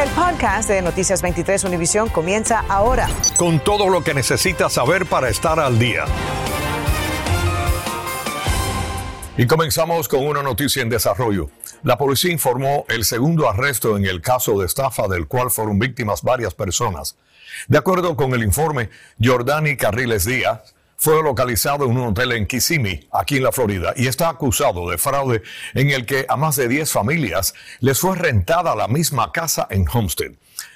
El podcast de Noticias 23 Univisión comienza ahora. Con todo lo que necesitas saber para estar al día. Y comenzamos con una noticia en desarrollo. La policía informó el segundo arresto en el caso de estafa del cual fueron víctimas varias personas. De acuerdo con el informe, Jordani Carriles Díaz fue localizado en un hotel en Kissimmee, aquí en la Florida, y está acusado de fraude en el que a más de 10 familias les fue rentada la misma casa en Homestead.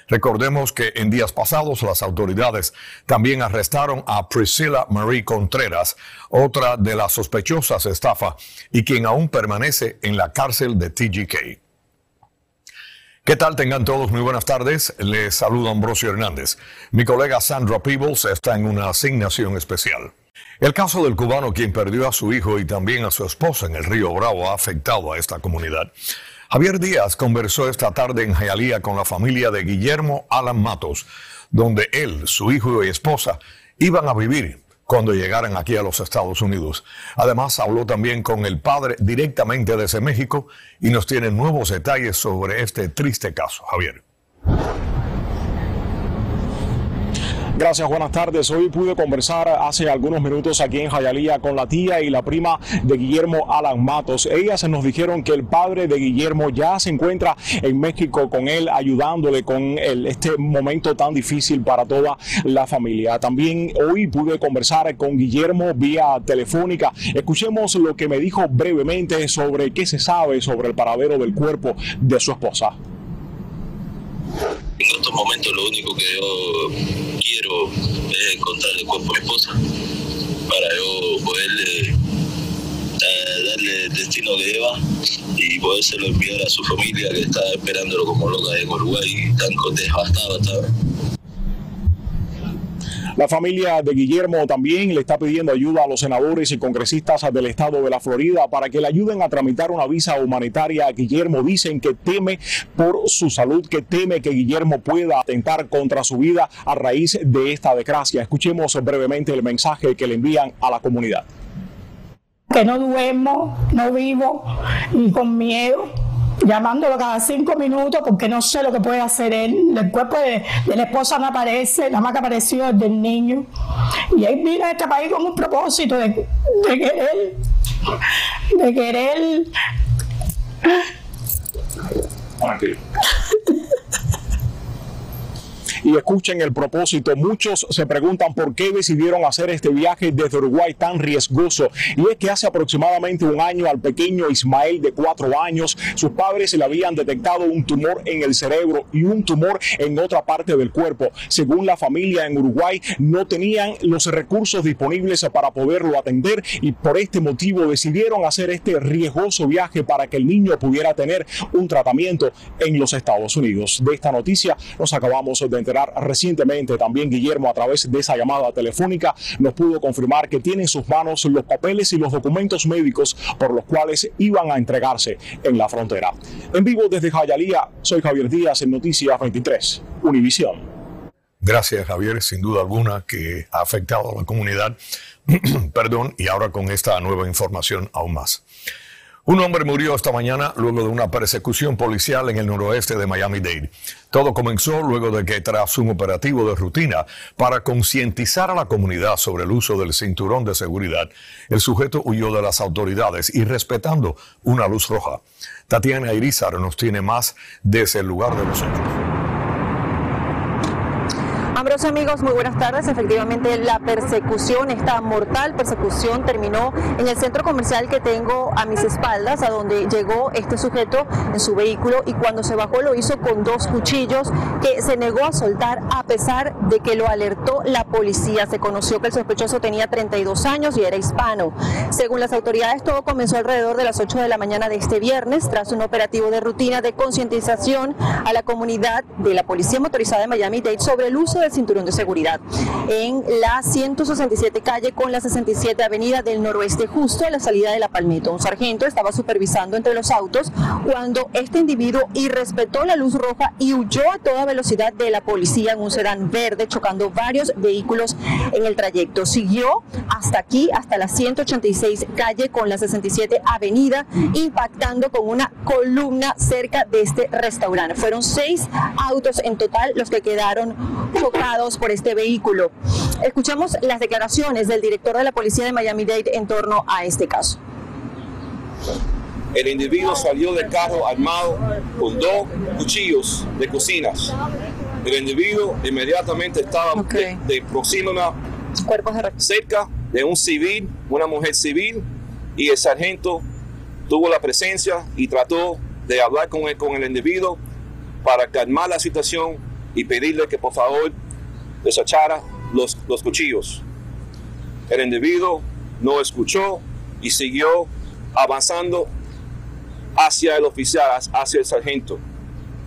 Recordemos que en días pasados las autoridades también arrestaron a Priscilla Marie Contreras, otra de las sospechosas estafa y quien aún permanece en la cárcel de TGK. ¿Qué tal? Tengan todos muy buenas tardes. Les saluda Ambrosio Hernández. Mi colega Sandra Peebles está en una asignación especial. El caso del cubano quien perdió a su hijo y también a su esposa en el río Bravo ha afectado a esta comunidad. Javier Díaz conversó esta tarde en Jayalía con la familia de Guillermo Alan Matos, donde él, su hijo y esposa iban a vivir cuando llegaran aquí a los Estados Unidos. Además, habló también con el padre directamente desde México y nos tiene nuevos detalles sobre este triste caso. Javier. Gracias, buenas tardes. Hoy pude conversar hace algunos minutos aquí en Jayalía con la tía y la prima de Guillermo Alan Matos. Ellas nos dijeron que el padre de Guillermo ya se encuentra en México con él, ayudándole con este momento tan difícil para toda la familia. También hoy pude conversar con Guillermo vía telefónica. Escuchemos lo que me dijo brevemente sobre qué se sabe sobre el paradero del cuerpo de su esposa en estos momentos lo único que yo quiero es encontrar el cuerpo de mi esposa para yo poderle eh, darle el destino que lleva y podérselo enviar a su familia que está esperándolo como loca en Uruguay, tan devastada la familia de Guillermo también le está pidiendo ayuda a los senadores y congresistas del estado de la Florida para que le ayuden a tramitar una visa humanitaria. Guillermo dicen que teme por su salud, que teme que Guillermo pueda atentar contra su vida a raíz de esta desgracia. Escuchemos brevemente el mensaje que le envían a la comunidad. Que no duermo, no vivo y con miedo llamándolo cada cinco minutos porque no sé lo que puede hacer él. El cuerpo de, la esposa no aparece, la más que apareció es del niño. Y él vino a este país con un propósito de, de querer, de querer. Y escuchen el propósito. Muchos se preguntan por qué decidieron hacer este viaje desde Uruguay tan riesgoso. Y es que hace aproximadamente un año al pequeño Ismael de cuatro años, sus padres le habían detectado un tumor en el cerebro y un tumor en otra parte del cuerpo. Según la familia en Uruguay, no tenían los recursos disponibles para poderlo atender y por este motivo decidieron hacer este riesgoso viaje para que el niño pudiera tener un tratamiento en los Estados Unidos. De esta noticia nos acabamos de enterar recientemente. También Guillermo, a través de esa llamada telefónica, nos pudo confirmar que tiene en sus manos los papeles y los documentos médicos por los cuales iban a entregarse en la frontera. En vivo desde Jayalía, soy Javier Díaz en Noticias 23, Univisión. Gracias, Javier. Sin duda alguna que ha afectado a la comunidad. Perdón, y ahora con esta nueva información aún más. Un hombre murió esta mañana luego de una persecución policial en el noroeste de Miami-Dade. Todo comenzó luego de que tras un operativo de rutina para concientizar a la comunidad sobre el uso del cinturón de seguridad, el sujeto huyó de las autoridades y respetando una luz roja. Tatiana Irizar nos tiene más desde el lugar de los hechos. Ambrosio amigos, muy buenas tardes. Efectivamente, la persecución, esta mortal persecución terminó en el centro comercial que tengo a mis espaldas, a donde llegó este sujeto en su vehículo y cuando se bajó lo hizo con dos cuchillos que se negó a soltar a pesar de que lo alertó la policía. Se conoció que el sospechoso tenía 32 años y era hispano. Según las autoridades, todo comenzó alrededor de las 8 de la mañana de este viernes tras un operativo de rutina de concientización a la comunidad de la Policía Motorizada de Miami-Dade sobre el uso del cinturón de seguridad. En la 167 calle con la 67 avenida del noroeste, justo a la salida de la Palmetto. Un sargento estaba supervisando entre los autos cuando este individuo irrespetó la luz roja y huyó a toda velocidad de la policía en un sedán verde, chocando varios vehículos en el trayecto. Siguió hasta aquí, hasta la 186 calle con la 67 avenida, impactando con una columna cerca de este restaurante. Fueron seis autos en total los que quedaron chocados por este vehículo. Escuchamos las declaraciones del director de la policía de Miami-Dade en torno a este caso. El individuo salió del carro armado con dos cuchillos de cocinas. El individuo inmediatamente estaba de, de próxima Cuerpos de cerca de un civil, una mujer civil, y el sargento tuvo la presencia y trató de hablar con el, con el individuo para calmar la situación y pedirle que por favor desechara los, los cuchillos. El individuo no escuchó y siguió avanzando hacia el oficial, hacia el sargento,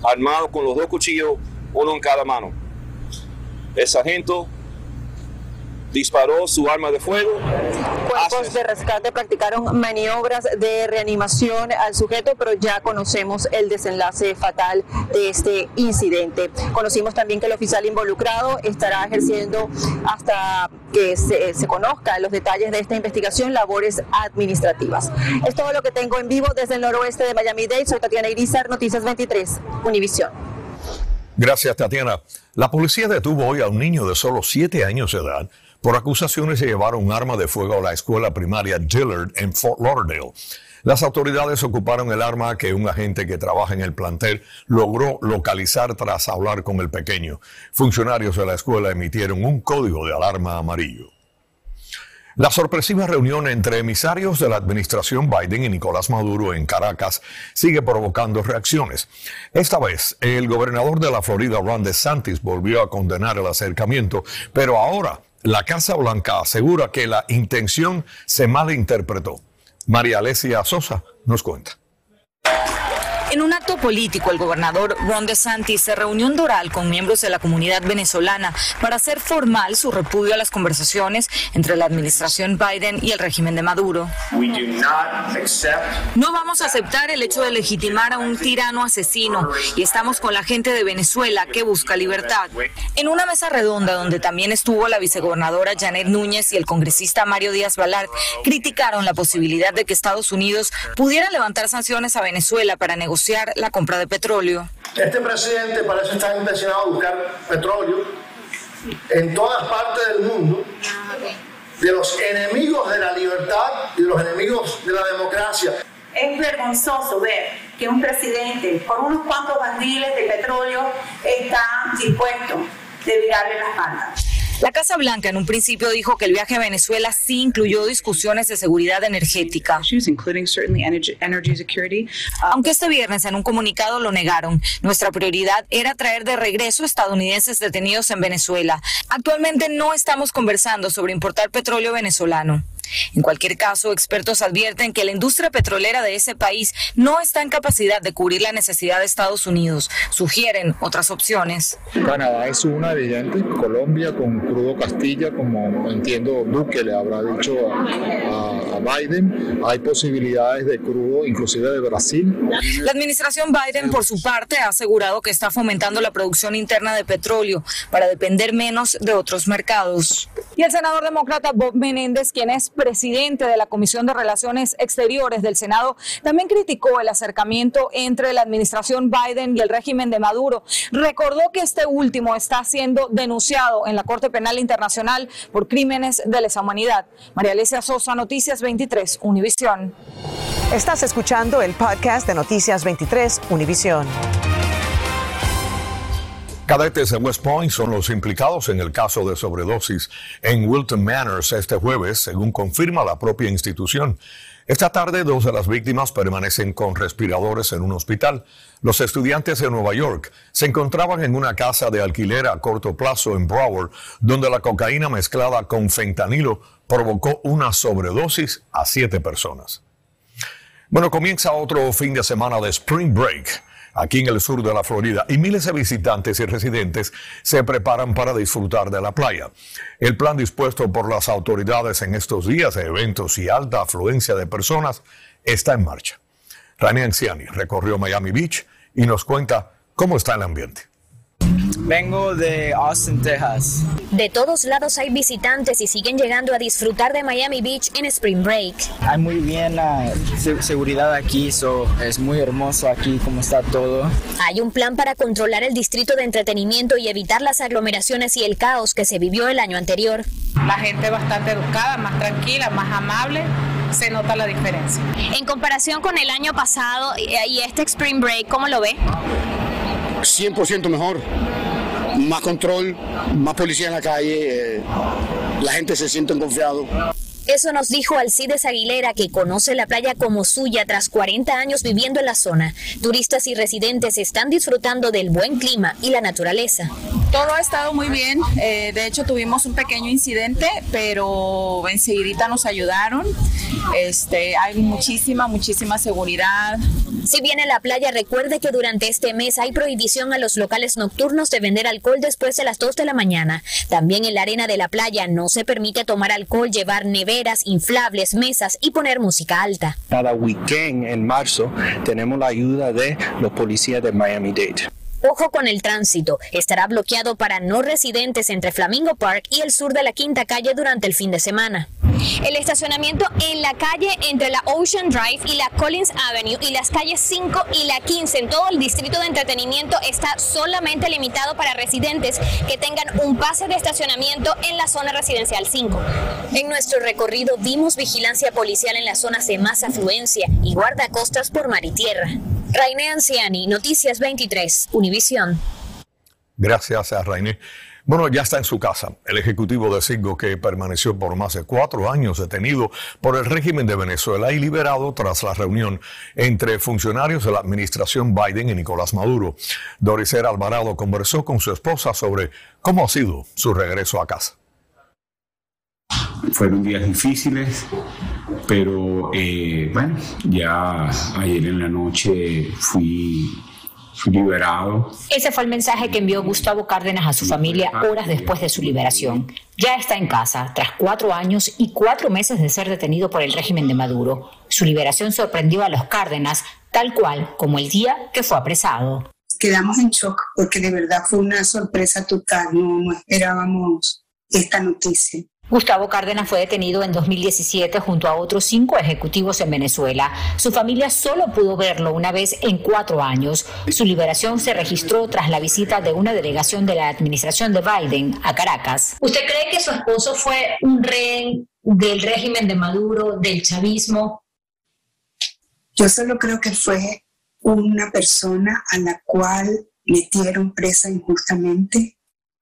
armado con los dos cuchillos, uno en cada mano. El sargento disparó su arma de fuego. Cuerpos de rescate practicaron maniobras de reanimación al sujeto, pero ya conocemos el desenlace fatal de este incidente. Conocimos también que el oficial involucrado estará ejerciendo hasta que se, se conozcan los detalles de esta investigación labores administrativas. Es todo lo que tengo en vivo desde el noroeste de Miami-Dade. Soy Tatiana Irizar, Noticias 23, Univisión. Gracias, Tatiana. La policía detuvo hoy a un niño de solo siete años de edad por acusaciones de llevar un arma de fuego a la escuela primaria Dillard en Fort Lauderdale. Las autoridades ocuparon el arma que un agente que trabaja en el plantel logró localizar tras hablar con el pequeño. Funcionarios de la escuela emitieron un código de alarma amarillo. La sorpresiva reunión entre emisarios de la administración Biden y Nicolás Maduro en Caracas sigue provocando reacciones. Esta vez, el gobernador de la Florida, Ron DeSantis, volvió a condenar el acercamiento, pero ahora la Casa Blanca asegura que la intención se malinterpretó. María Alesia Sosa nos cuenta. En un acto político, el gobernador Ron DeSantis se reunió en Doral con miembros de la comunidad venezolana para hacer formal su repudio a las conversaciones entre la administración Biden y el régimen de Maduro. No vamos a aceptar el hecho de legitimar a un tirano asesino y estamos con la gente de Venezuela que busca libertad. En una mesa redonda donde también estuvo la vicegobernadora Janet Núñez y el congresista Mario Díaz Balart, criticaron la posibilidad de que Estados Unidos pudiera levantar sanciones a Venezuela para negociar la compra de petróleo. Este presidente parece estar intencionado a buscar petróleo en todas partes del mundo, de los enemigos de la libertad y de los enemigos de la democracia. Es vergonzoso ver que un presidente, por unos cuantos barriles de petróleo, está dispuesto de virarle la espalda. La Casa Blanca en un principio dijo que el viaje a Venezuela sí incluyó discusiones de seguridad energética. Aunque este viernes en un comunicado lo negaron, nuestra prioridad era traer de regreso estadounidenses detenidos en Venezuela. Actualmente no estamos conversando sobre importar petróleo venezolano. En cualquier caso, expertos advierten que la industria petrolera de ese país no está en capacidad de cubrir la necesidad de Estados Unidos. Sugieren otras opciones. Canadá es una evidente, Colombia con crudo Castilla, como entiendo Duque le habrá dicho a, a- Biden, hay posibilidades de crudo inclusive de Brasil. La administración Biden, por su parte, ha asegurado que está fomentando la producción interna de petróleo para depender menos de otros mercados. Y el senador demócrata Bob Menéndez, quien es presidente de la Comisión de Relaciones Exteriores del Senado, también criticó el acercamiento entre la administración Biden y el régimen de Maduro. Recordó que este último está siendo denunciado en la Corte Penal Internacional por crímenes de lesa humanidad. María Alesia Sosa, Noticias 23, Univisión. Estás escuchando el podcast de Noticias 23 Univisión. Cadetes de West Point son los implicados en el caso de sobredosis en Wilton Manors este jueves, según confirma la propia institución. Esta tarde, dos de las víctimas permanecen con respiradores en un hospital. Los estudiantes de Nueva York se encontraban en una casa de alquiler a corto plazo en Broward, donde la cocaína mezclada con fentanilo provocó una sobredosis a siete personas. Bueno, comienza otro fin de semana de Spring Break. Aquí en el sur de la Florida, y miles de visitantes y residentes se preparan para disfrutar de la playa. El plan dispuesto por las autoridades en estos días de eventos y alta afluencia de personas está en marcha. Rani Anciani recorrió Miami Beach y nos cuenta cómo está el ambiente. Vengo de Austin, Texas. De todos lados hay visitantes y siguen llegando a disfrutar de Miami Beach en Spring Break. Hay muy bien la seguridad aquí, so es muy hermoso aquí como está todo. Hay un plan para controlar el distrito de entretenimiento y evitar las aglomeraciones y el caos que se vivió el año anterior. La gente bastante educada, más tranquila, más amable se nota la diferencia. En comparación con el año pasado y este Spring Break, ¿cómo lo ve? 100% mejor más control, más policía en la calle, eh, la gente se siente confiado. Eso nos dijo Alcides Aguilera, que conoce la playa como suya tras 40 años viviendo en la zona. Turistas y residentes están disfrutando del buen clima y la naturaleza. Todo ha estado muy bien. Eh, de hecho, tuvimos un pequeño incidente, pero enseguida nos ayudaron. Este, hay muchísima, muchísima seguridad. Si viene a la playa, recuerde que durante este mes hay prohibición a los locales nocturnos de vender alcohol después de las 2 de la mañana. También en la arena de la playa no se permite tomar alcohol, llevar neveras, inflables, mesas y poner música alta. Cada weekend en marzo tenemos la ayuda de los policías de Miami-Dade. Ojo con el tránsito. Estará bloqueado para no residentes entre Flamingo Park y el sur de la Quinta Calle durante el fin de semana. El estacionamiento en la calle entre la Ocean Drive y la Collins Avenue y las calles 5 y la 15 en todo el distrito de entretenimiento está solamente limitado para residentes que tengan un pase de estacionamiento en la zona residencial 5. En nuestro recorrido vimos vigilancia policial en las zonas de más afluencia y guardacostas por mar y tierra. Raine Anciani, Noticias 23, Univisión. Gracias a Raine. Bueno, ya está en su casa. El ejecutivo de Cinco que permaneció por más de cuatro años detenido por el régimen de Venezuela y liberado tras la reunión entre funcionarios de la administración Biden y Nicolás Maduro. Doricer Alvarado conversó con su esposa sobre cómo ha sido su regreso a casa. Fueron días difíciles, pero eh, bueno, ya ayer en la noche fui liberado. Ese fue el mensaje que envió Gustavo Cárdenas a su familia horas después de su liberación. Ya está en casa, tras cuatro años y cuatro meses de ser detenido por el régimen de Maduro. Su liberación sorprendió a los Cárdenas, tal cual como el día que fue apresado. Quedamos en shock porque de verdad fue una sorpresa total, no, no esperábamos esta noticia. Gustavo Cárdenas fue detenido en 2017 junto a otros cinco ejecutivos en Venezuela. Su familia solo pudo verlo una vez en cuatro años. Su liberación se registró tras la visita de una delegación de la administración de Biden a Caracas. ¿Usted cree que su esposo fue un rehén del régimen de Maduro, del chavismo? Yo solo creo que fue una persona a la cual metieron presa injustamente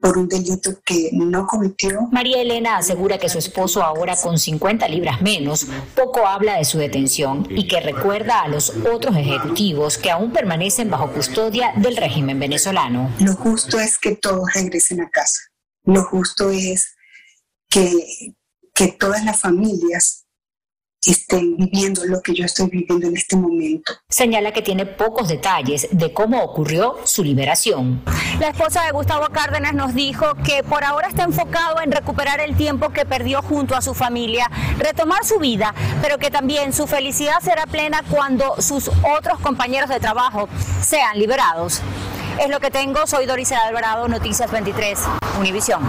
por un delito que no cometió. María Elena asegura que su esposo ahora con 50 libras menos poco habla de su detención y que recuerda a los otros ejecutivos que aún permanecen bajo custodia del régimen venezolano. Lo justo es que todos regresen a casa. Lo justo es que, que todas las familias estén viviendo lo que yo estoy viviendo en este momento. Señala que tiene pocos detalles de cómo ocurrió su liberación. La esposa de Gustavo Cárdenas nos dijo que por ahora está enfocado en recuperar el tiempo que perdió junto a su familia, retomar su vida, pero que también su felicidad será plena cuando sus otros compañeros de trabajo sean liberados. Es lo que tengo, soy Doris Alvarado, Noticias 23, Univisión.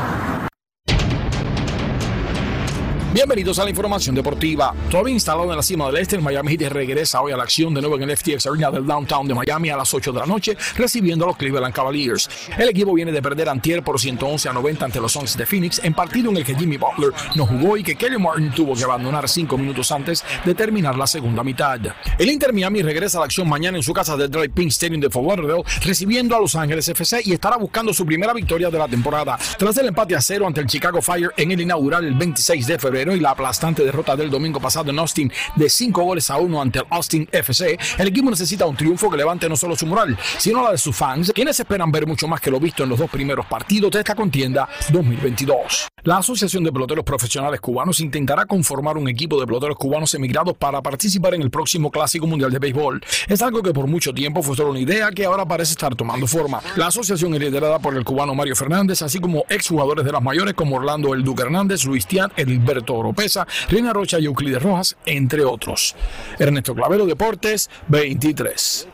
Bienvenidos a la información deportiva. Todavía instalado en la cima del este, el Miami Heat regresa hoy a la acción de nuevo en el FTX Arena del downtown de Miami a las 8 de la noche, recibiendo a los Cleveland Cavaliers. El equipo viene de perder antier por 111 a 90 ante los Suns de Phoenix, en partido en el que Jimmy Butler no jugó y que Kelly Martin tuvo que abandonar cinco minutos antes de terminar la segunda mitad. El Inter Miami regresa a la acción mañana en su casa del Dry Pink Stadium de Fort Lauderdale, recibiendo a Los Ángeles FC y estará buscando su primera victoria de la temporada, tras el empate a cero ante el Chicago Fire en el inaugural el 26 de febrero y la aplastante derrota del domingo pasado en Austin de 5 goles a 1 ante el Austin FC, el equipo necesita un triunfo que levante no solo su moral, sino la de sus fans, quienes esperan ver mucho más que lo visto en los dos primeros partidos de esta contienda 2022. La Asociación de Peloteros Profesionales Cubanos intentará conformar un equipo de peloteros cubanos emigrados para participar en el próximo Clásico Mundial de Béisbol. Es algo que por mucho tiempo fue solo una idea que ahora parece estar tomando forma. La asociación es liderada por el cubano Mario Fernández, así como exjugadores de las mayores como Orlando El Duque Hernández, Luis Tian, Edilberto Oropesa, Reina Rocha y Euclides Rojas, entre otros. Ernesto Clavero, Deportes 23.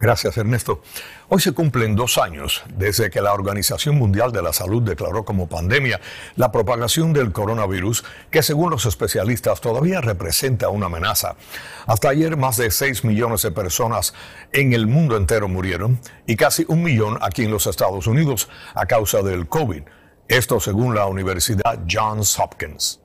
Gracias, Ernesto. Hoy se cumplen dos años desde que la Organización Mundial de la Salud declaró como pandemia la propagación del coronavirus, que según los especialistas todavía representa una amenaza. Hasta ayer más de 6 millones de personas en el mundo entero murieron y casi un millón aquí en los Estados Unidos a causa del COVID. Esto según la Universidad Johns Hopkins.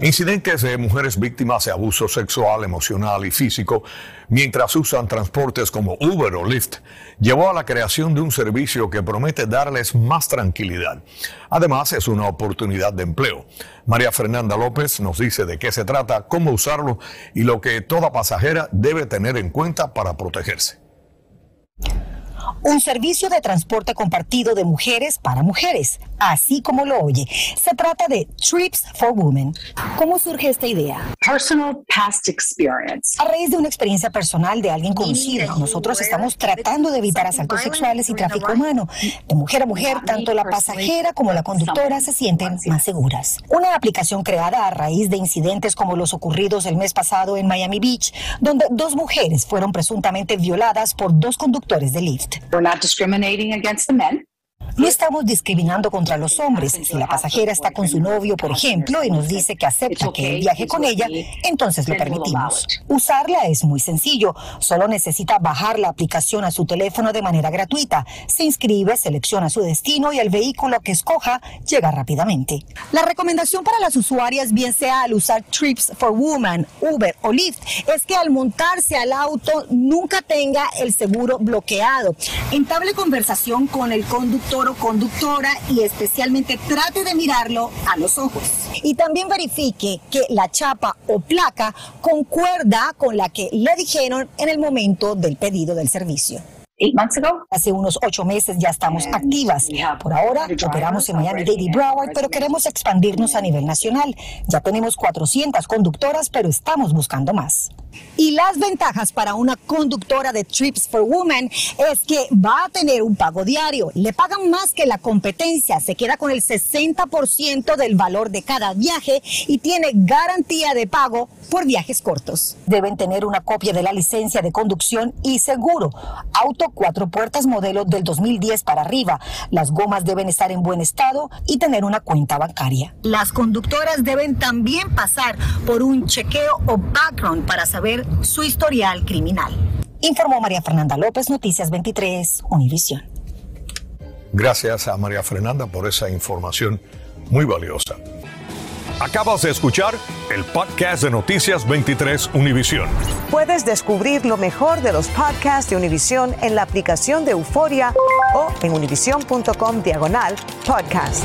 Incidentes de mujeres víctimas de abuso sexual, emocional y físico mientras usan transportes como Uber o Lyft llevó a la creación de un servicio que promete darles más tranquilidad. Además, es una oportunidad de empleo. María Fernanda López nos dice de qué se trata, cómo usarlo y lo que toda pasajera debe tener en cuenta para protegerse un servicio de transporte compartido de mujeres para mujeres, así como lo oye. Se trata de Trips for Women. ¿Cómo surge esta idea? Personal past experience. A raíz de una experiencia personal de alguien conocido, nosotros estamos tratando de evitar asaltos sexuales y tráfico humano. De mujer a mujer, tanto la pasajera como la conductora se sienten más seguras. Una aplicación creada a raíz de incidentes como los ocurridos el mes pasado en Miami Beach, donde dos mujeres fueron presuntamente violadas por dos conductores de Lyft. We're not discriminating against the men. No estamos discriminando contra los hombres. Si la pasajera está con su novio, por ejemplo, y nos dice que acepta que él viaje con ella, entonces lo permitimos. Usarla es muy sencillo. Solo necesita bajar la aplicación a su teléfono de manera gratuita. Se inscribe, selecciona su destino y el vehículo que escoja llega rápidamente. La recomendación para las usuarias, bien sea al usar Trips for Women, Uber o Lyft, es que al montarse al auto nunca tenga el seguro bloqueado. Entable conversación con el conductor conductora y especialmente trate de mirarlo a los ojos. Y también verifique que la chapa o placa concuerda con la que le dijeron en el momento del pedido del servicio. Hace unos ocho meses ya estamos activas. Por ahora operamos en Miami-Dade y Broward, pero queremos expandirnos a nivel nacional. Ya tenemos 400 conductoras, pero estamos buscando más. Y las ventajas para una conductora de Trips for Women es que va a tener un pago diario. Le pagan más que la competencia. Se queda con el 60% del valor de cada viaje y tiene garantía de pago por viajes cortos. Deben tener una copia de la licencia de conducción y seguro. Auto cuatro puertas modelo del 2010 para arriba. Las gomas deben estar en buen estado y tener una cuenta bancaria. Las conductoras deben también pasar por un chequeo o background para saber su historial criminal. Informó María Fernanda López, Noticias 23, Univisión. Gracias a María Fernanda por esa información muy valiosa. Acabas de escuchar el podcast de Noticias 23 Univisión. Puedes descubrir lo mejor de los podcasts de Univisión en la aplicación de Euforia o en univision.com diagonal podcasts.